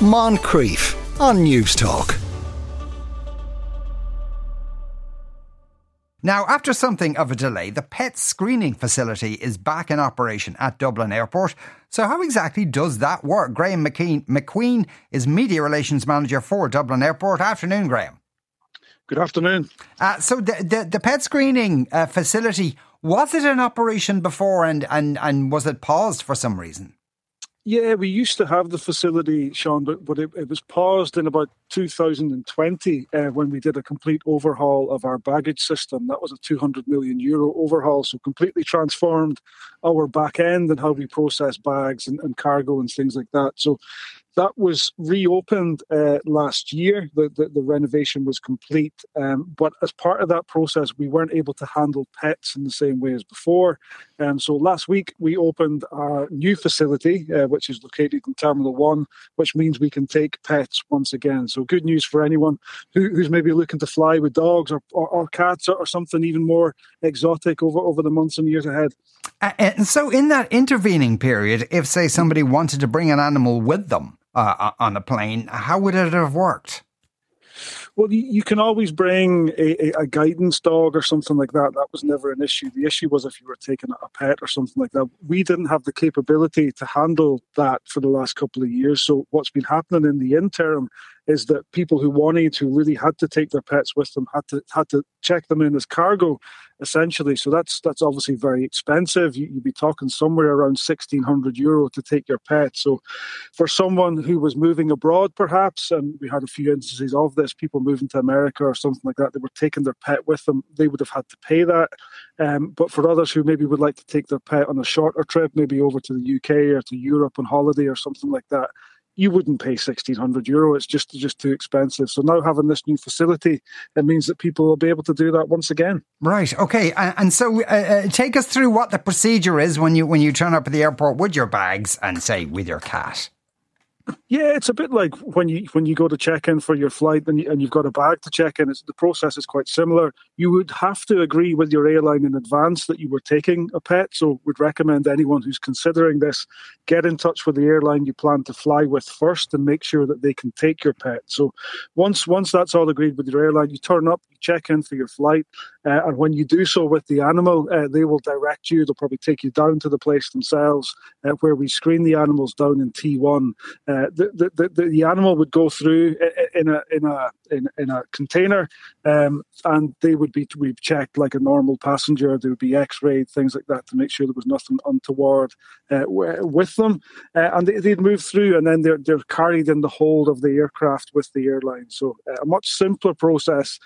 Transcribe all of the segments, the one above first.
Moncrieff on Newstalk. Now, after something of a delay, the pet screening facility is back in operation at Dublin Airport. So, how exactly does that work? Graeme McQueen, McQueen is Media Relations Manager for Dublin Airport. Afternoon, Graeme. Good afternoon. Uh, so, the, the, the pet screening uh, facility was it in operation before, and, and and was it paused for some reason? Yeah, we used to have the facility, Sean, but, but it, it was paused in about 2020 uh, when we did a complete overhaul of our baggage system. That was a 200 million euro overhaul, so completely transformed our back end and how we process bags and, and cargo and things like that. So that was reopened uh, last year. The, the, the, renovation was complete. Um, but as part of that process, we weren't able to handle pets in the same way as before. Um, so last week, we opened our new facility, uh, which is located in Terminal 1, which means we can take pets once again. So good news for anyone who, who's maybe looking to fly with dogs or, or, or cats or, or, something even more exotic over, over the months and years ahead. And so in that intervening period, if, say, somebody wanted to bring an animal with them, uh, on a plane. How would it have worked? Well, you can always bring a, a, guidance dog or something like that. That was never an issue. The issue was if you were taking a pet or something like that. We didn't have the capability to handle that for the last couple of years. So, what's been happening in the interim is that people who wanted, who really had to take their pets with them, had to had to check them in as cargo, essentially. So that's that's obviously very expensive. You, would be talking somewhere around sixteen hundred euro to take your pet. So for someone who was moving abroad, perhaps, and we had a few instances of this, people moving to America or something like that, they were taking their pet with them. They would have had to pay that. Um, but for others who maybe would like to take their pet on a shorter trip, maybe over to the UK or to Europe on holiday or something like that, you wouldn't pay 1600 euro. It's just just too expensive. So now having this new facility it means that people will be able to do that once again. Right. Okay. And, so uh, uh, take us through what the procedure is when you when you turn up at the airport with your bags and say with your cat yeah, it's a bit like when you when you go to check in for your flight and, you, and you've got a bag to check in. It's, the process is quite similar. You would have to agree with your airline in advance that you were taking a pet. So, would recommend anyone who's considering this get in touch with the airline you plan to fly with first and make sure that they can take your pet. So, once once that's all agreed with your airline, you turn up, you check in for your flight, uh, and when you do so with the animal, uh, they will direct you. They'll probably take you down to the place themselves uh, where we screen the animals down in T1. Uh, the, the, the, the, animal would go through in a in a in, in a container, um, and they would be we checked like a normal passenger. There would be X-rayed things like that to make sure there was nothing untoward uh, with them, uh, and they, would move through, and then they're they're carried in the hold of the aircraft with the airline. So a much simpler process.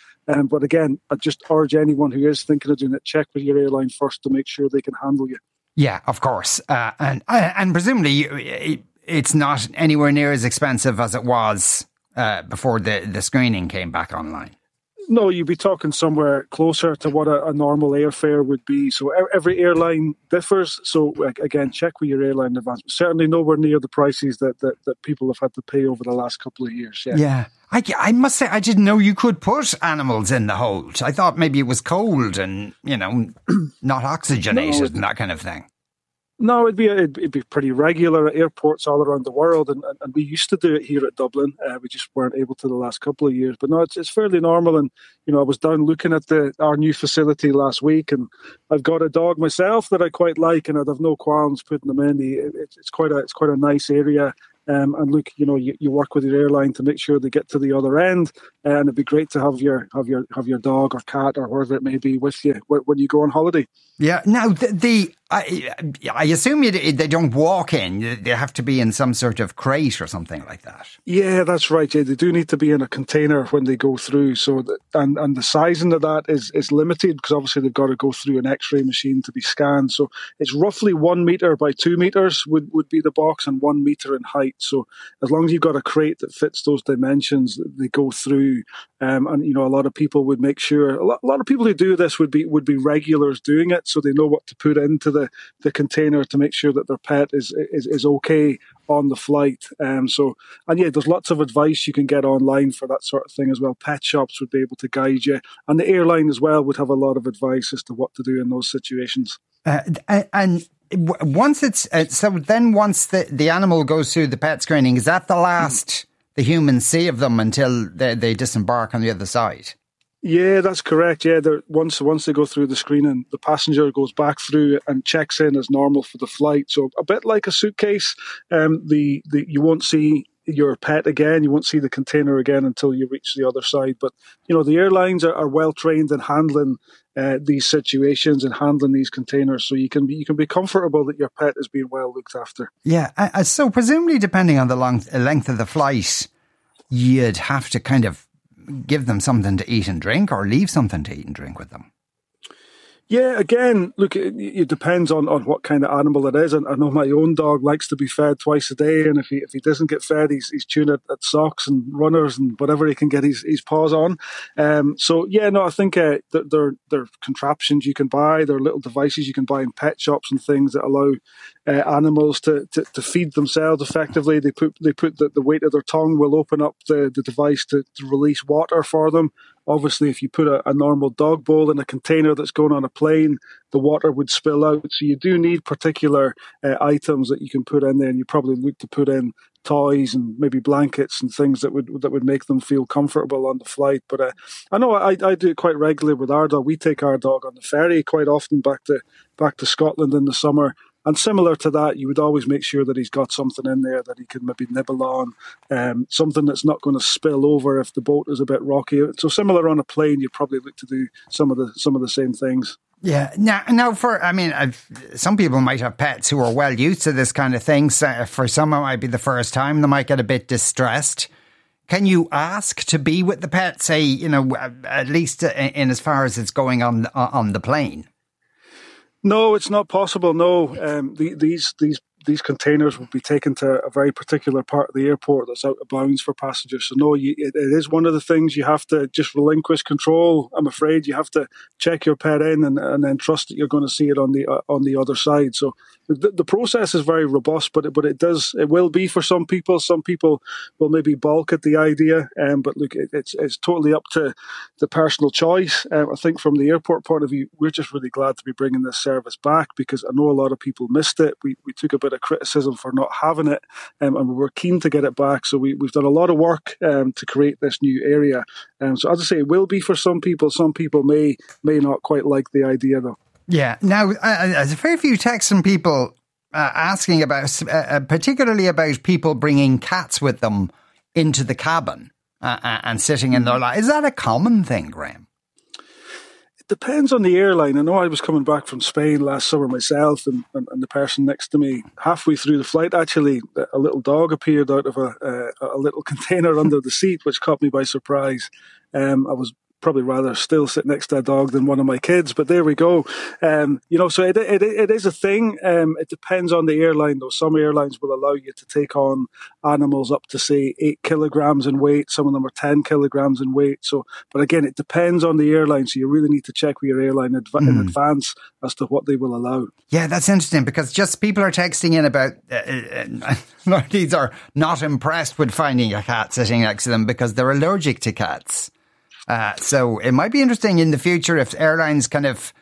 But again, I just urge anyone who is thinking of doing it, check with your airline first to make sure they can handle you. Yeah, of course, uh, and uh, and presumably it's not anywhere near as expensive as it was uh, before the, the screening came back online. No, you'd be talking somewhere closer to what a, a, normal airfare would be. So every airline differs. So again, check with your airline in advance. Certainly nowhere near the prices that, that, that people have had to pay over the last couple of years. Yeah. yeah. I, I must say, I didn't know you could put animals in the hold. I thought maybe it was cold and, you know, not oxygenated no, and that kind of thing. No, it'd be it'd, it'd, be pretty regular at airports all around the world, and, and, we used to do it here at Dublin. Uh, we just weren't able to the last couple of years, but no, it's, it's fairly normal. And you know, I was down looking at the our new facility last week, and I've got a dog myself that I quite like, and I'd have no qualms putting them in. It, it's quite a it's quite a nice area. Um, and look, you know, you, you work with your airline to make sure they get to the other end, and it'd be great to have your have your have your dog or cat or whatever it may be with you when you go on holiday. Yeah. Now the, the I, I assume you, they don't walk in; they have to be in some sort of crate or something like that. Yeah, that's right. Yeah, they do need to be in a container when they go through. So, that, and and the sizing of that is is limited because obviously they've got to go through an X-ray machine to be scanned. So it's roughly one meter by two meters would would be the box, and one meter in height. So as long as you've got a crate that fits those dimensions, they go through. Um, and you know, a lot of people would make sure. A lot, a lot of people who do this would be would be regulars doing it, so they know what to put into the the container to make sure that their pet is is, is okay on the flight. Um, so, and yeah, there's lots of advice you can get online for that sort of thing as well. Pet shops would be able to guide you, and the airline as well would have a lot of advice as to what to do in those situations. Uh, and once it's uh, so, then once the the animal goes through the pet screening, is that the last the humans see of them until they, they disembark on the other side? Yeah, that's correct. Yeah, once once they go through the screening, the passenger goes back through and checks in as normal for the flight. So a bit like a suitcase, um, the, the you won't see your pet again. You won't see the container again until you reach the other side. But you know the airlines are, are well trained in handling uh, these situations and handling these containers, so you can be you can be comfortable that your pet is being well looked after. Yeah. Uh, so presumably, depending on the long, length of the flight, you'd have to kind of give them something to eat and drink or leave something to eat and drink with them? Yeah, again, look, it, it, depends on, on what kind of animal it is. And I know my own dog likes to be fed twice a day, and if he if he doesn't get fed, he's he's chewing at, at socks and runners and whatever he can get his, his paws on. Um, so yeah, no, I think uh, they're they're contraptions you can buy. They're little devices you can buy in pet shops and things that allow uh, animals to, to, to, feed themselves effectively. They put they put the, the weight of their tongue will open up the, the device to, to release water for them. Obviously, if you put a, a, normal dog bowl in a container that's going on a plane, the water would spill out. So you do need particular uh, items that you can put in there, and you probably look to put in toys and maybe blankets and things that would that would make them feel comfortable on the flight. But uh, I know I, I do it quite regularly with our dog. We take our dog on the ferry quite often back to back to Scotland in the summer and similar to that, you would always make sure that he's got something in there that he can maybe nibble on, um, something that's not going to spill over if the boat is a bit rocky. So similar on a plane, you probably look to do some of the some of the same things. Yeah. Now, now for I mean, I've, some people might have pets who are well used to this kind of thing. So uh, for some, it might be the first time. They might get a bit distressed. Can you ask to be with the pet? Say, you know, uh, at least uh, in as far as it's going on on the plane. No, it's not possible. No, um, the, these these these containers will be taken to a very particular part of the airport that's out of bounds for passengers. So no, you, it, it is one of the things you have to just relinquish control. I'm afraid you have to check your pet in and, and then trust that you're going to see it on the uh, on the other side. So the, the process is very robust, but it, but it does it will be for some people. Some people will maybe balk at the idea, um, but look, it, it's it's totally up to the personal choice. Um, I think from the airport point of view, we're just really glad to be bringing this service back because I know a lot of people missed it. We we took a bit of criticism for not having it, um, and we were keen to get it back. So we we've done a lot of work um, to create this new area. Um, so as I say, it will be for some people. Some people may may not quite like the idea though. Yeah. Now, uh, there's a very few texts from people uh, asking about, uh, uh, particularly about people bringing cats with them into the cabin uh, uh, and sitting in their lap. Is that a common thing, Graeme? Depends on the airline. I know I was coming back from Spain last summer myself, and, and, and the person next to me, halfway through the flight, actually, a little dog appeared out of a, a little container under the seat, which caught me by surprise. Um, I was probably rather still sit next to a dog than one of my kids. But there we go. Um, you know, so it, it, it is a thing. Um, it depends on the airline, though. Some airlines will allow you to take on animals up to say eight kilograms in weight. Some of them are ten kilograms in weight. So, but again, it depends on the airline. So you really need to check with your airline adv- mm. in hmm. advance as to what they will allow. Yeah, that's interesting because just people are texting in about uh, uh, these are not impressed with finding a cat sitting next to them because they're allergic to cats. Uh, so it might be interesting in the future if airlines kind of,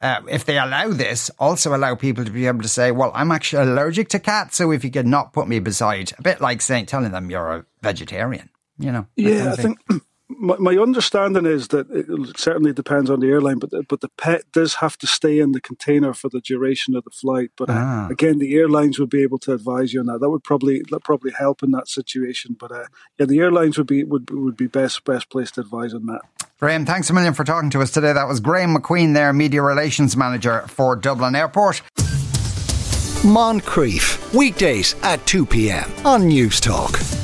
uh, if they allow this, also allow people to be able to say, well, I'm actually allergic to cats, so if you could not put me beside, a bit like saying, telling them you're a vegetarian, you know? Yeah, I think my, my understanding is that it certainly depends on the airline, but the, but the pet does have to stay in the container for the duration of the flight. But uh, ah. again, the airlines would be able to advise you on that. That would probably that probably help in that situation. But uh, yeah, the airlines would be would would be best best place to advise on that. Graeme, thanks a million for talking to us today. That was Graeme McQueen, there, media relations manager for Dublin Airport. Moncrieff weekdays at two p.m. on Newstalk.